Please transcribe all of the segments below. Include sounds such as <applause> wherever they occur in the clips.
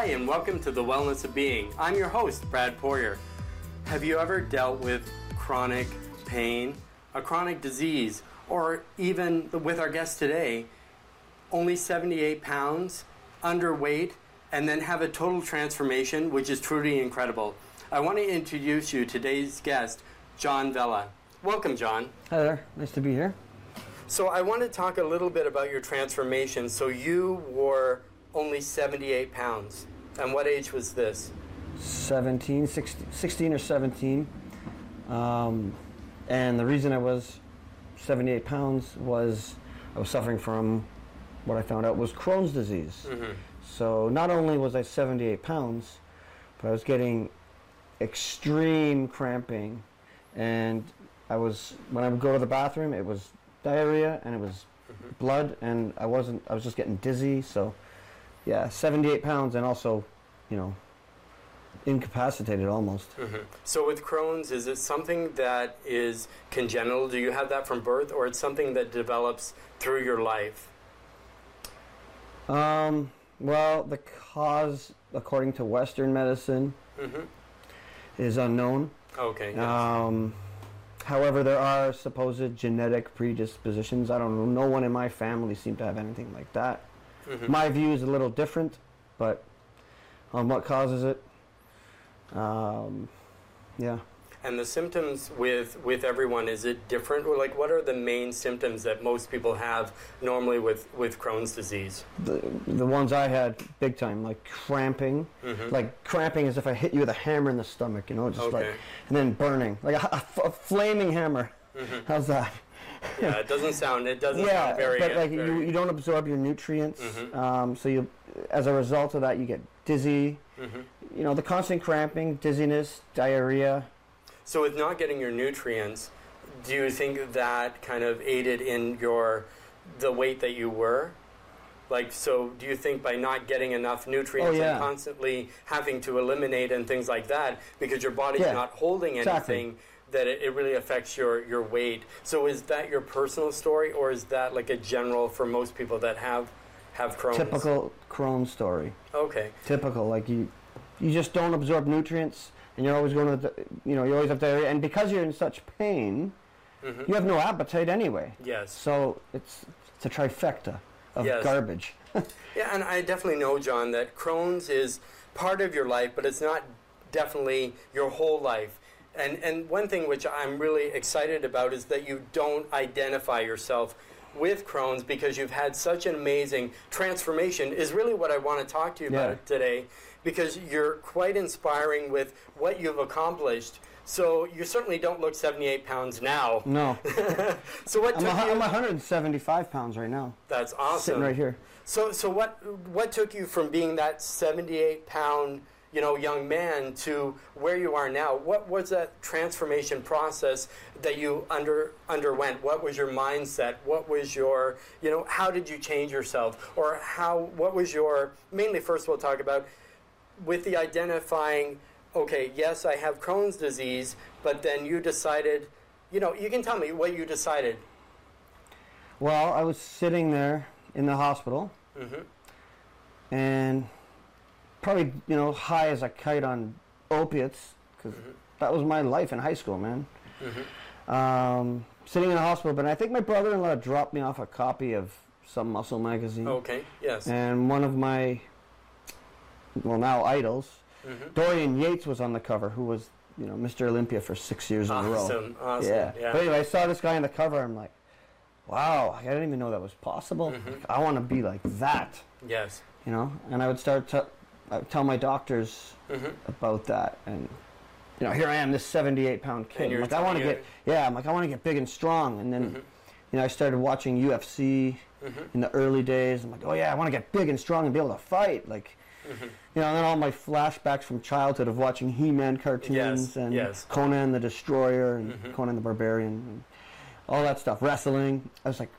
Hi, and welcome to The Wellness of Being. I'm your host, Brad Poirier. Have you ever dealt with chronic pain, a chronic disease, or even with our guest today, only 78 pounds, underweight, and then have a total transformation, which is truly incredible? I want to introduce you to today's guest, John Vella. Welcome, John. Hi there. Nice to be here. So, I want to talk a little bit about your transformation. So, you were only 78 pounds. And what age was this? 17, 16, 16 or 17. Um, and the reason I was 78 pounds was I was suffering from what I found out was Crohn's disease. Mm-hmm. So not only was I 78 pounds, but I was getting extreme cramping. And I was, when I would go to the bathroom, it was diarrhea and it was mm-hmm. blood, and I wasn't, I was just getting dizzy. So yeah, 78 pounds and also, you know, incapacitated almost. Mm-hmm. So with Crohn's, is it something that is congenital? Do you have that from birth, or it's something that develops through your life? Um, well, the cause, according to Western medicine, mm-hmm. is unknown. Okay. Yes. Um, however, there are supposed genetic predispositions. I don't know. No one in my family seemed to have anything like that. Mm-hmm. My view is a little different, but on what causes it, um, yeah. And the symptoms with with everyone is it different? Or like, what are the main symptoms that most people have normally with with Crohn's disease? The the ones I had big time, like cramping, mm-hmm. like cramping as if I hit you with a hammer in the stomach, you know, just okay. like, and then burning, like a, a, a flaming hammer. Mm-hmm. How's that? <laughs> yeah, it doesn't sound. It doesn't yeah, sound very. but like very you, you don't absorb your nutrients, mm-hmm. um, so you, as a result of that, you get dizzy. Mm-hmm. You know, the constant cramping, dizziness, diarrhea. So, with not getting your nutrients, do you think that kind of aided in your the weight that you were? Like, so do you think by not getting enough nutrients oh, yeah. and constantly having to eliminate and things like that because your body's yeah, not holding anything? Exactly that it, it, really affects your, your weight. So is that your personal story, or is that like a general for most people that have have Crohn's? Typical Crohn's story. Okay. Typical, like you you just don't absorb nutrients, and you're always going to you know you always have diarrhea, and because you're in such pain, mm-hmm. you have no appetite anyway. Yes. So it's it's a trifecta of yes. garbage. <laughs> yeah, and I definitely know, John, that Crohn's is part of your life, but it's not definitely your whole life and and one thing which I'm really excited about is that you don't identify yourself with Crohn's because you've had such an amazing transformation is really what I want to talk to you about today because you're quite inspiring with what you've accomplished. So you certainly don't look 78 pounds now. No. <laughs> so what? I'm, a, I'm 175 pounds right now. That's awesome. Sitting right here. So so what what took you from being that 78 pound you know, young man to where you are now. What was that transformation process that you under underwent? What was your mindset? What was your, you know, how did you change yourself? Or how what was your mainly first we'll talk about with the identifying okay, yes, I have Crohn's disease, but then you decided, you know, you can tell me what you decided. Well, I was sitting there in the hospital. Mm-hmm. And probably you know high as a kite on opiates because mm-hmm. that was my life in high school, man. Mm-hmm. Um, sitting in the hospital, but I think my brother-in-law dropped me off a copy of some muscle magazine. Okay. Yes. And one of my well now idols, mm-hmm. Dorian Yates was on the cover, who was you know Mr. Olympia for six years awesome, in a row. Awesome. Awesome. Yeah. yeah. But anyway, I saw this guy on the cover. I'm like, wow, I didn't even know that was possible. Mm-hmm. Like, I want to be like that. Yes. You know, and I would start to I tell my doctors mm-hmm. about that, and you know, here I am, this 78 pound kid. Like, I want to get, yeah, I'm like, I want to get big and strong, and then. Mm-hmm. You know, I started watching UFC mm-hmm. in the early days. I'm like, oh yeah, I want to get big and strong and be able to fight. Like, mm-hmm. you know, and then all my flashbacks from childhood of watching He-Man cartoons yes. and yes. Conan the Destroyer and mm-hmm. Conan the Barbarian, and all that stuff. Wrestling. I was like,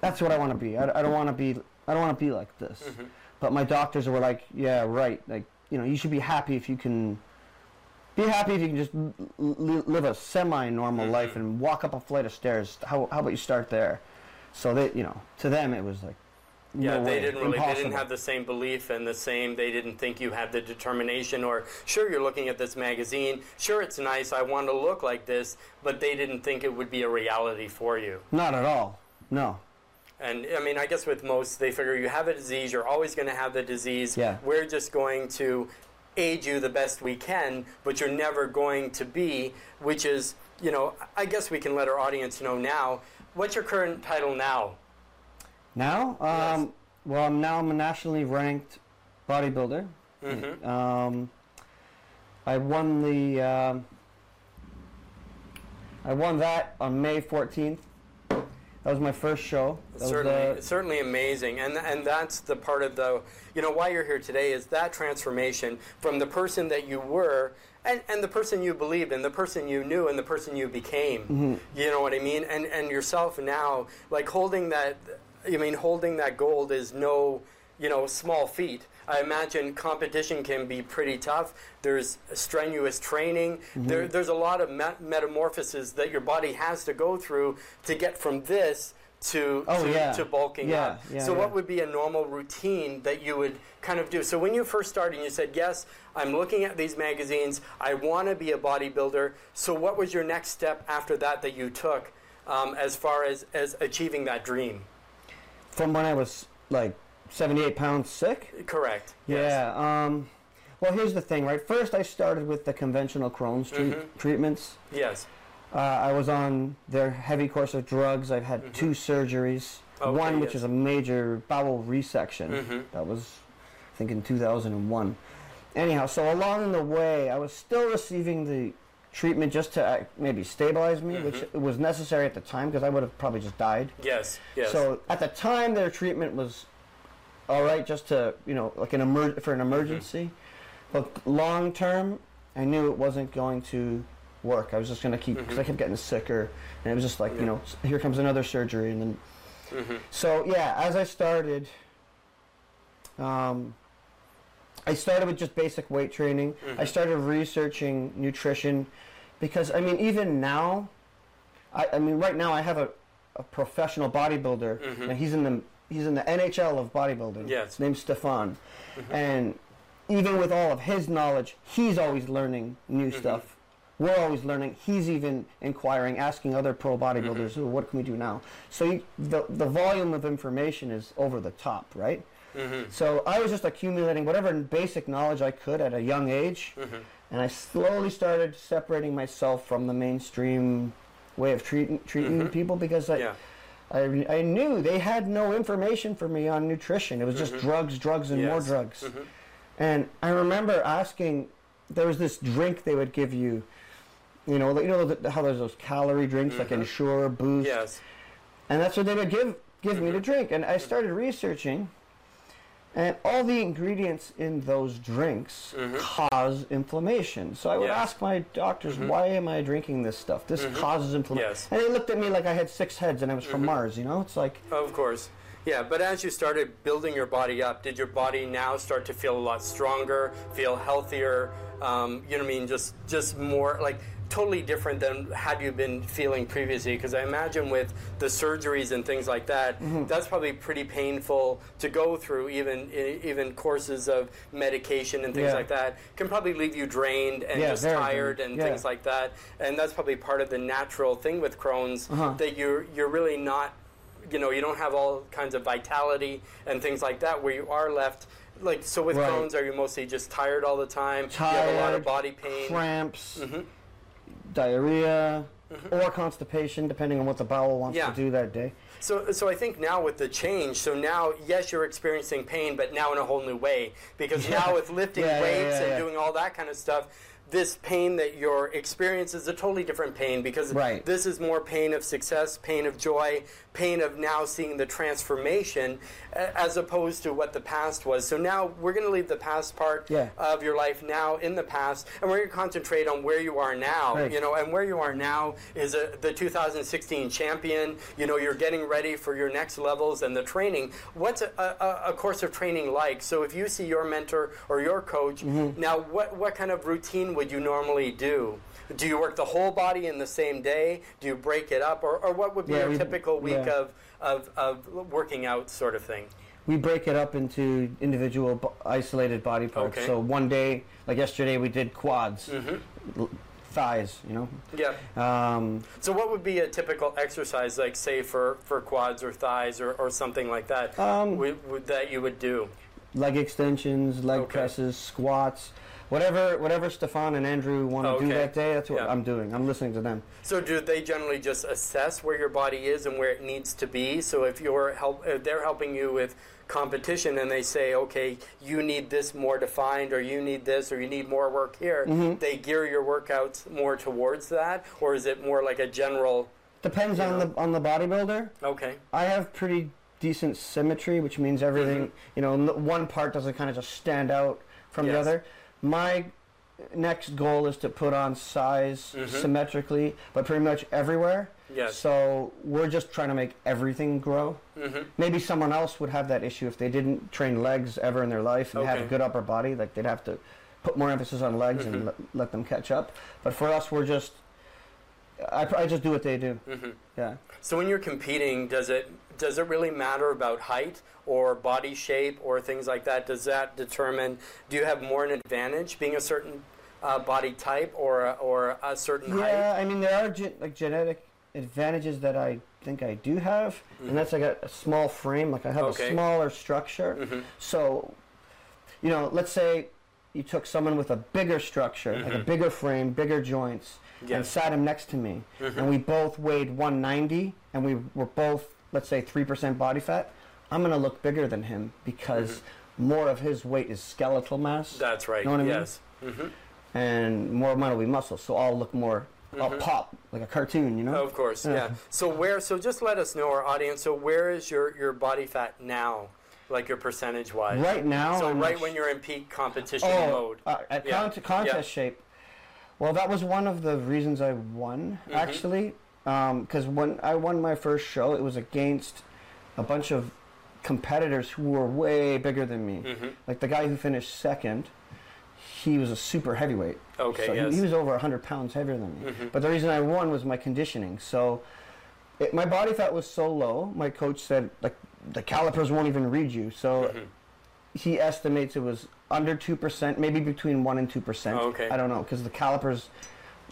that's what I want to be. I, I don't want to be. I don't want to be like this. Mm-hmm. But my doctors were like, yeah, right. Like, you know, you should be happy if you can be happy if you can just live a semi-normal mm-hmm. life and walk up a flight of stairs. How, how about you start there? So they, you know, to them it was like, Yeah, they way. didn't really. They didn't have the same belief and the same. They didn't think you had the determination. Or sure, you're looking at this magazine. Sure, it's nice. I want to look like this, but they didn't think it would be a reality for you. Not at all. No. And I mean, I guess with most, they figure you have a disease. You're always going to have the disease. Yeah. We're just going to aid you the best we can, but you're never going to be. Which is, you know, I guess we can let our audience know now. What's your current title now? Now, um, well, now I'm a nationally ranked bodybuilder. Mm-hmm. Um, I won the. Um, I won that on May 14th. That was my first show. That was, certainly, certainly amazing, and and that's the part of the, you know, why you're here today is that transformation from the person that you were, and, and the person you believed in, the person you knew, and the person you became. Mm-hmm. You know what I mean? And and yourself now, like holding that, I mean, holding that gold is no, you know, small feat. I imagine competition can be pretty tough. There's strenuous training. Mm-hmm. There, there's a lot of met- metamorphoses that your body has to go through to get from this to Oh, to, yeah. to bulking Yeah, up. yeah, so what would be a normal routine that you would kind of do? So when you first started, you said, "Yes, I'm looking at these magazines. I want to be a bodybuilder." So what was your next step after that that you took um, as far as as achieving that dream? from when I was like 78 pounds sick. Correct. Yes. Yeah. Um, well, here's the thing, right? First, I started with the conventional Crohn's treat- Mhm. treatments. Yes. Uh, I was on their heavy course of drugs. I've had two surgeries. Mm-hmm. Okay, one, which yes. is a major bowel resection. Mhm. That was, I think, in 2001. Anyhow, so along the way, I was still receiving the treatment just to uh, maybe stabilize me, which Mm-hmm. was necessary at the time because I would have probably just died. Yes. Yes. So at the time, their treatment was all right, just to you know, like an emer- for an emergency. But long term, I knew it wasn't going to work. I was just going to keep because I kept getting sicker, and it was just like Yeah. you know, here comes another surgery, and then. Mhm. So yeah, as I started, um, I started with just basic weight training. I started researching nutrition because I mean, even now, I, I mean, right now I have a, a professional bodybuilder, Mhm. and he's in the he's in the NHL of bodybuilding. Yes. His name's Stefan, and even with all of his knowledge, he's always learning new stuff. We're always learning. He's even inquiring, asking other pro bodybuilders, "Oh, what can we do now?" So you, the the volume of information is over the top, right? Mhm. So I was just accumulating whatever basic knowledge I could at a young age, Mhm. and I slowly started separating myself from the mainstream way of treating treating people because I, Yeah. I I knew they had no information for me on nutrition. It was just mm-hmm. drugs, drugs, and more Yes. drugs. Mhm. And I remember asking, there was this drink they would give you. You know, you know the, how there's those calorie drinks like mm-hmm. Ensure, Boost, Yes. and that's what they would give give me to mm-hmm. drink. And I started researching, and all the ingredients in those drinks mm-hmm. cause inflammation. So I would Yes. ask my doctors, mm-hmm. "Why am I drinking this stuff? This mm-hmm. causes inflammation." Yes. And they looked at me like I had six heads and I was from Mars. You know, it's like Of course. Yeah, but as you started building your body up, did your body now start to feel a lot stronger, feel healthier? Um, you know what I mean? Just, just more like totally different than had you been feeling previously. Because I imagine with the surgeries and things like that, Mm-hmm. that's probably pretty painful to go through. Even, even courses of medication and things Yeah. like that can probably leave you drained and Yeah, just tired and Yeah. things like that. And that's probably part of the natural thing with Crohn's Uh-huh. that you're, you're really not you know you don't have all kinds of vitality and things like that where you are left like so with Right. Crohn's are you mostly just tired all the time you have a lot of body pain cramps, Mhm. Diarrhea, mm-hmm. or constipation, depending on what the bowel wants Yeah. to do that day. so so I think now with the change so now yes you're experiencing pain but now in a whole new way because Yeah. now with lifting Yeah, weights and doing all that kind of stuff this pain that you're experiencing is a totally different pain because Right. this is more pain of success, pain of joy, pain of now seeing the transformation as opposed to what the past was. So now we're going to leave the past part Yeah. of your life now in the past and we're going to concentrate on where you are now, Right. you know, and where you are now is a, the 2016 champion. You know, you're getting ready for your next levels and the training. What's a, a, a course of training like? So if you see your mentor or your coach, Mm-hmm. now what, what kind of routine would you normally do? Do you work the whole body in the same day? Do you break it up? Or, or what would be Yeah, your we- typical week yeah. of, of, of working out sort of thing? we break it up into individual bo- isolated body parts. Okay. So one day, like yesterday, we did quads, Mm-hmm. l- thighs. You know. Yeah. Um, So what would be a typical exercise, like say for, for quads or thighs or, or something like that, um, wi- that you would do? Leg extensions, leg Okay. presses, squats, whatever whatever Stefan and Andrew want to Okay. do that day. That's what Yeah. I'm doing. I'm listening to them. So do they generally just assess where your body is and where it needs to be? So if you're help, if they're helping you with competition and they say, okay, you need this more defined, or you need this, or you need more work here, Mm-hmm. they gear your workouts more towards that, or is it more like a general? Depends You on know. the on the bodybuilder. Okay, I have pretty decent symmetry, which means everything, Mm-hmm. you know, one part doesn't kind of just stand out from the other. My next goal is to put on size Mhm. symmetrically, but pretty much everywhere. yes, So we're just trying to make everything grow. hmm Maybe someone else would have that issue if they didn't train legs ever in their life and have a good upper body. Like they'd have to put more emphasis on legs Mhm. and let, let them catch up. But for us, we're just, I, I just do what they do. hmm Yeah. So when you're competing, does it does it really matter about height or body shape or things like that? Does that determine? Do you have more an advantage being a certain uh, body type or a, or a certain height? Yeah, I mean there are ge- like genetic advantages that I think I do have, and that's like a, a small frame. Like I have Okay. a smaller structure. hmm So, you know, let's say you took someone with a bigger structure, like a bigger frame, bigger joints, and sat him next to me, Mhm. and we both weighed 190, and we were both, let's say, three percent body fat. I'm gonna look bigger than him because more of his weight is skeletal mass, That's right. You Know what I mean? yes. hmm and more of mine will be muscle. So I'll look more, I'll Mhm. pop like a cartoon, you know. Of course, Yeah. yeah. So where? So just let us know, our audience. So where is your your body fat now, like your percentage wise? Right now, So I'm right when you're in peak competition oh, mode. uh, at Yeah. cont- contest Yeah. shape. Well, that was one of the reasons I won, Mhm. actually, because when I won my first show, it was against a bunch of competitors who were way bigger than me. hmm Like the guy who finished second, he was a super heavyweight. Okay. so he- yes. he, was over 100 pounds heavier than me. Mhm. But the reason I won was my conditioning. So it, my body fat was so low, my coach said, like, the calipers won't even read you. So Mhm. he estimates it was under 2%, maybe between 1% and 2%. Oh, okay. I don't know, because the calipers,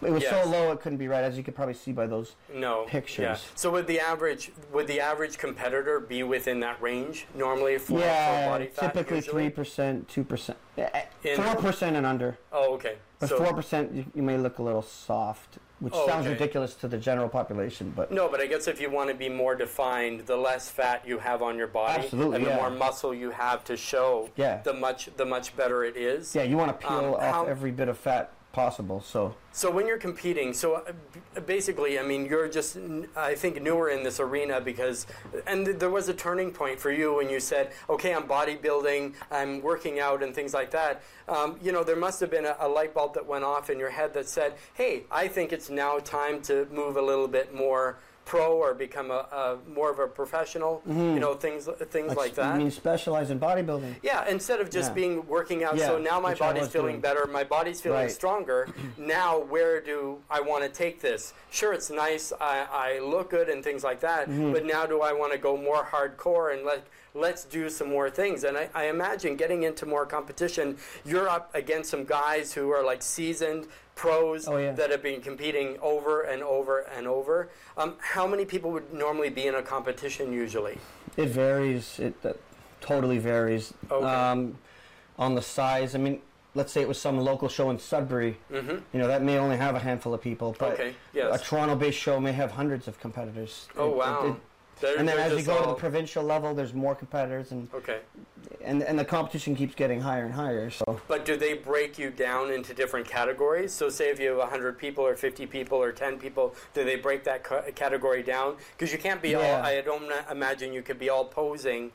it was Yes. so low it couldn't be right, as you could probably see by those. No pictures. Yeah. So would the average would the average competitor be within that range normally for, for yeah, body fat? typically usually? 3%, 2%. eh, 4% and under. Oh, okay. But so 4%, you, you may look a little soft, which Oh, sounds okay. ridiculous to the general population, but no, but I guess if you want to be more defined, the less fat you have on your body, Absolutely, and the more muscle you have to show, Yeah. the much the much better it is. yeah, you want to peel Um, off how- every bit of fat possible. So So when you're competing, so uh, basically, I mean, you're just, I think, newer in this arena because, and there was a turning point for you when you said, okay, I'm bodybuilding, I'm working out, and things like that. Um, you know, there must have been a, a light bulb that went off in your head that said, hey, I think it's now time to move a little bit more pro or become a, a more of a professional. You know, things things like You that. mean specialize in bodybuilding? Yeah, instead of just Yeah. being working out. Yeah. So now my which body's feeling doing. better. My body's feeling Right. stronger. <clears throat> now, where do I want to take this? Sure, it's nice. I, I look good and things like that. Mm-hmm. But now, do I want to go more hardcore and let let's do some more things? And I, I imagine getting into more competition, you're up against some guys who are like seasoned pros Oh, yeah. that have been competing over and over and over. Um, how many people would normally be in a competition usually? It varies. It uh, totally varies. Okay. Um, on the size, I mean, let's say it was some local show in Sudbury. Mm-hmm. You know, that may only have a handful of people, but Okay. Yes. a Toronto-based show may have hundreds of competitors. Oh It- it- wow. it- They're- and then as you go to the provincial level, there's more competitors, and, okay. and and the competition keeps getting higher and higher. So But do they break you down into different categories? So, say if you have 100 people, or 50 people, or 10 people, do they break that ca- category down? Because you can't be all, I don't imagine you could be all posing,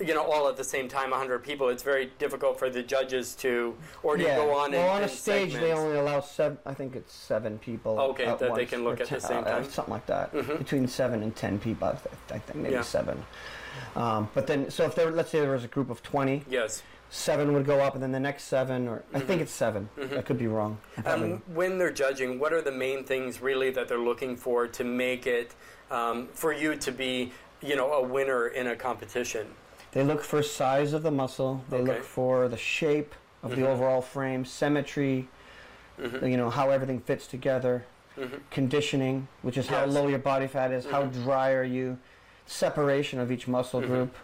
you know, all at the same time, 100 people. It's very difficult for the judges to, or to yeah. go on well, in, on a stage they only allow seven. I think it's seven people. Okay, at that they can look at the same uh, time. something like that. Mhm. Between seven and ten people, I, th- I think maybe Yeah. seven. Um, but then, so if there, let's say there was a group of twenty, Yes. seven would go up, and then the next seven, or I think Mhm. it's 7 Mhm. I could be wrong. Um, when they're judging, what are the main things really that they're looking for to make it um, for you to be, you know, a winner in a competition? They look for size of the muscle. They Okay. look for the shape of the Mhm. overall frame, symmetry. Mhm. You know how everything fits together. Mhm. Conditioning, which is how low your body fat is, how Mhm. dry are you, separation of each muscle Mhm. group,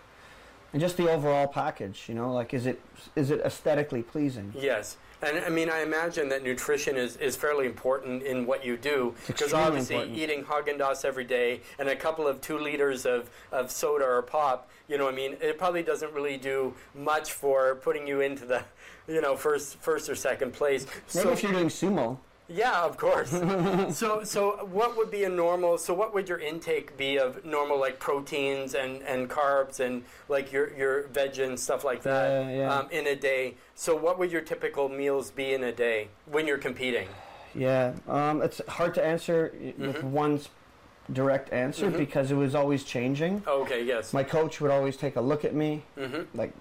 and just the overall package. You know, like is it is it aesthetically pleasing? Yes. And I mean, I imagine that nutrition is, is fairly important in what you do because obviously important. eating Haagen Dazs every day and a couple of two liters of, of soda or pop, you know, I mean, it probably doesn't really do much for putting you into the, you know, first first or second place. Maybe if you're doing sumo, Yeah, of course. <laughs> so, so what would be a normal? So, what would your intake be of normal, like proteins and, and carbs and like your your veg and stuff like that Yeah, yeah. Um, in a day? So, what would your typical meals be in a day when you're competing? Yeah, um, it's hard to answer i- with one direct answer Mhm. because it was always changing. Okay, yes. My coach would always take a look at me, hmm like,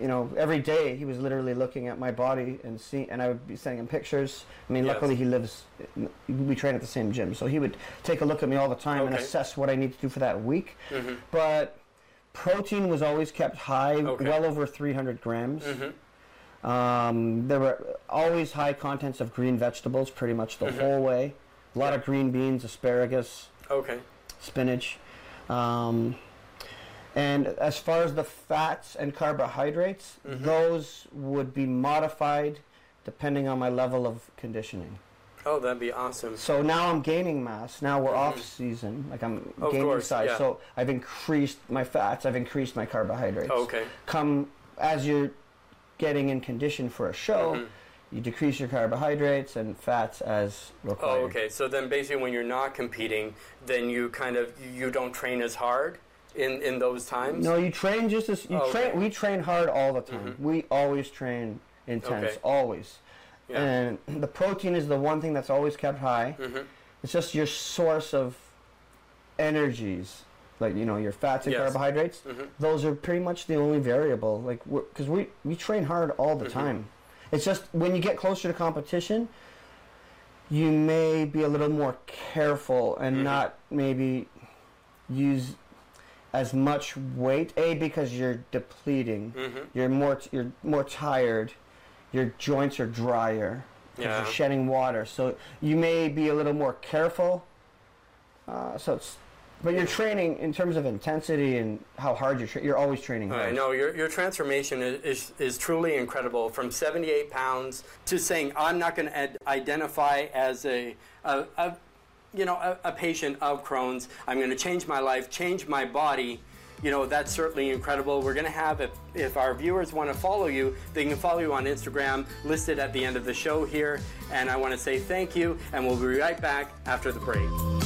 you know, every day he was literally looking at my body and see, and I would be sending him pictures. I mean, Yes. luckily he lives, we train at the same gym, so he would take a look at me all the time and assess what I need to do for that week. hmm But protein was always kept high, Okay. well over 300 grams. hmm Um, there were always high contents of green vegetables pretty much the Mhm. whole way. A lot Yeah. of green beans, asparagus, Okay. spinach. Um, and as far as the fats and carbohydrates, Mhm. those would be modified depending on my level of conditioning. Oh, that'd be awesome. So now I'm gaining mass. Now we're Mhm. off season. Like I'm Of gaining course, size. yeah. So I've increased my fats. I've increased my carbohydrates. Okay. Come as you're getting in condition for a show, Mhm. you decrease your carbohydrates and fats as required. Oh, okay. So then, basically, when you're not competing, then you kind of you don't train as hard in in those times. No, you train just as you Oh, train. We train hard all the time. Mhm. We always train intense, Okay. always. Yeah. And the protein is the one thing that's always kept high. hmm It's just your source of energies, like you know your fats and Yes. carbohydrates. hmm Those are pretty much the only variable. Like because we we train hard all the Mhm. time. It's just when you get closer to competition, you may be a little more careful and Mhm. not maybe use as much weight. A because you're depleting. hmm You're more t- you're more tired. Your joints are drier. Yeah. You're shedding water, so you may be a little more careful. Uh, so it's, but you're training in terms of intensity and how hard you're. Tra- you're always training hard. I know your, your transformation is, is, is truly incredible from 78 pounds to saying I'm not going to ad- identify as a, a, a you know a, a patient of Crohn's. I'm going to change my life, change my body. You know that's certainly incredible. We're going to have if if our viewers want to follow you, they can follow you on Instagram, listed at the end of the show here. And I want to say thank you, and we'll be right back after the break.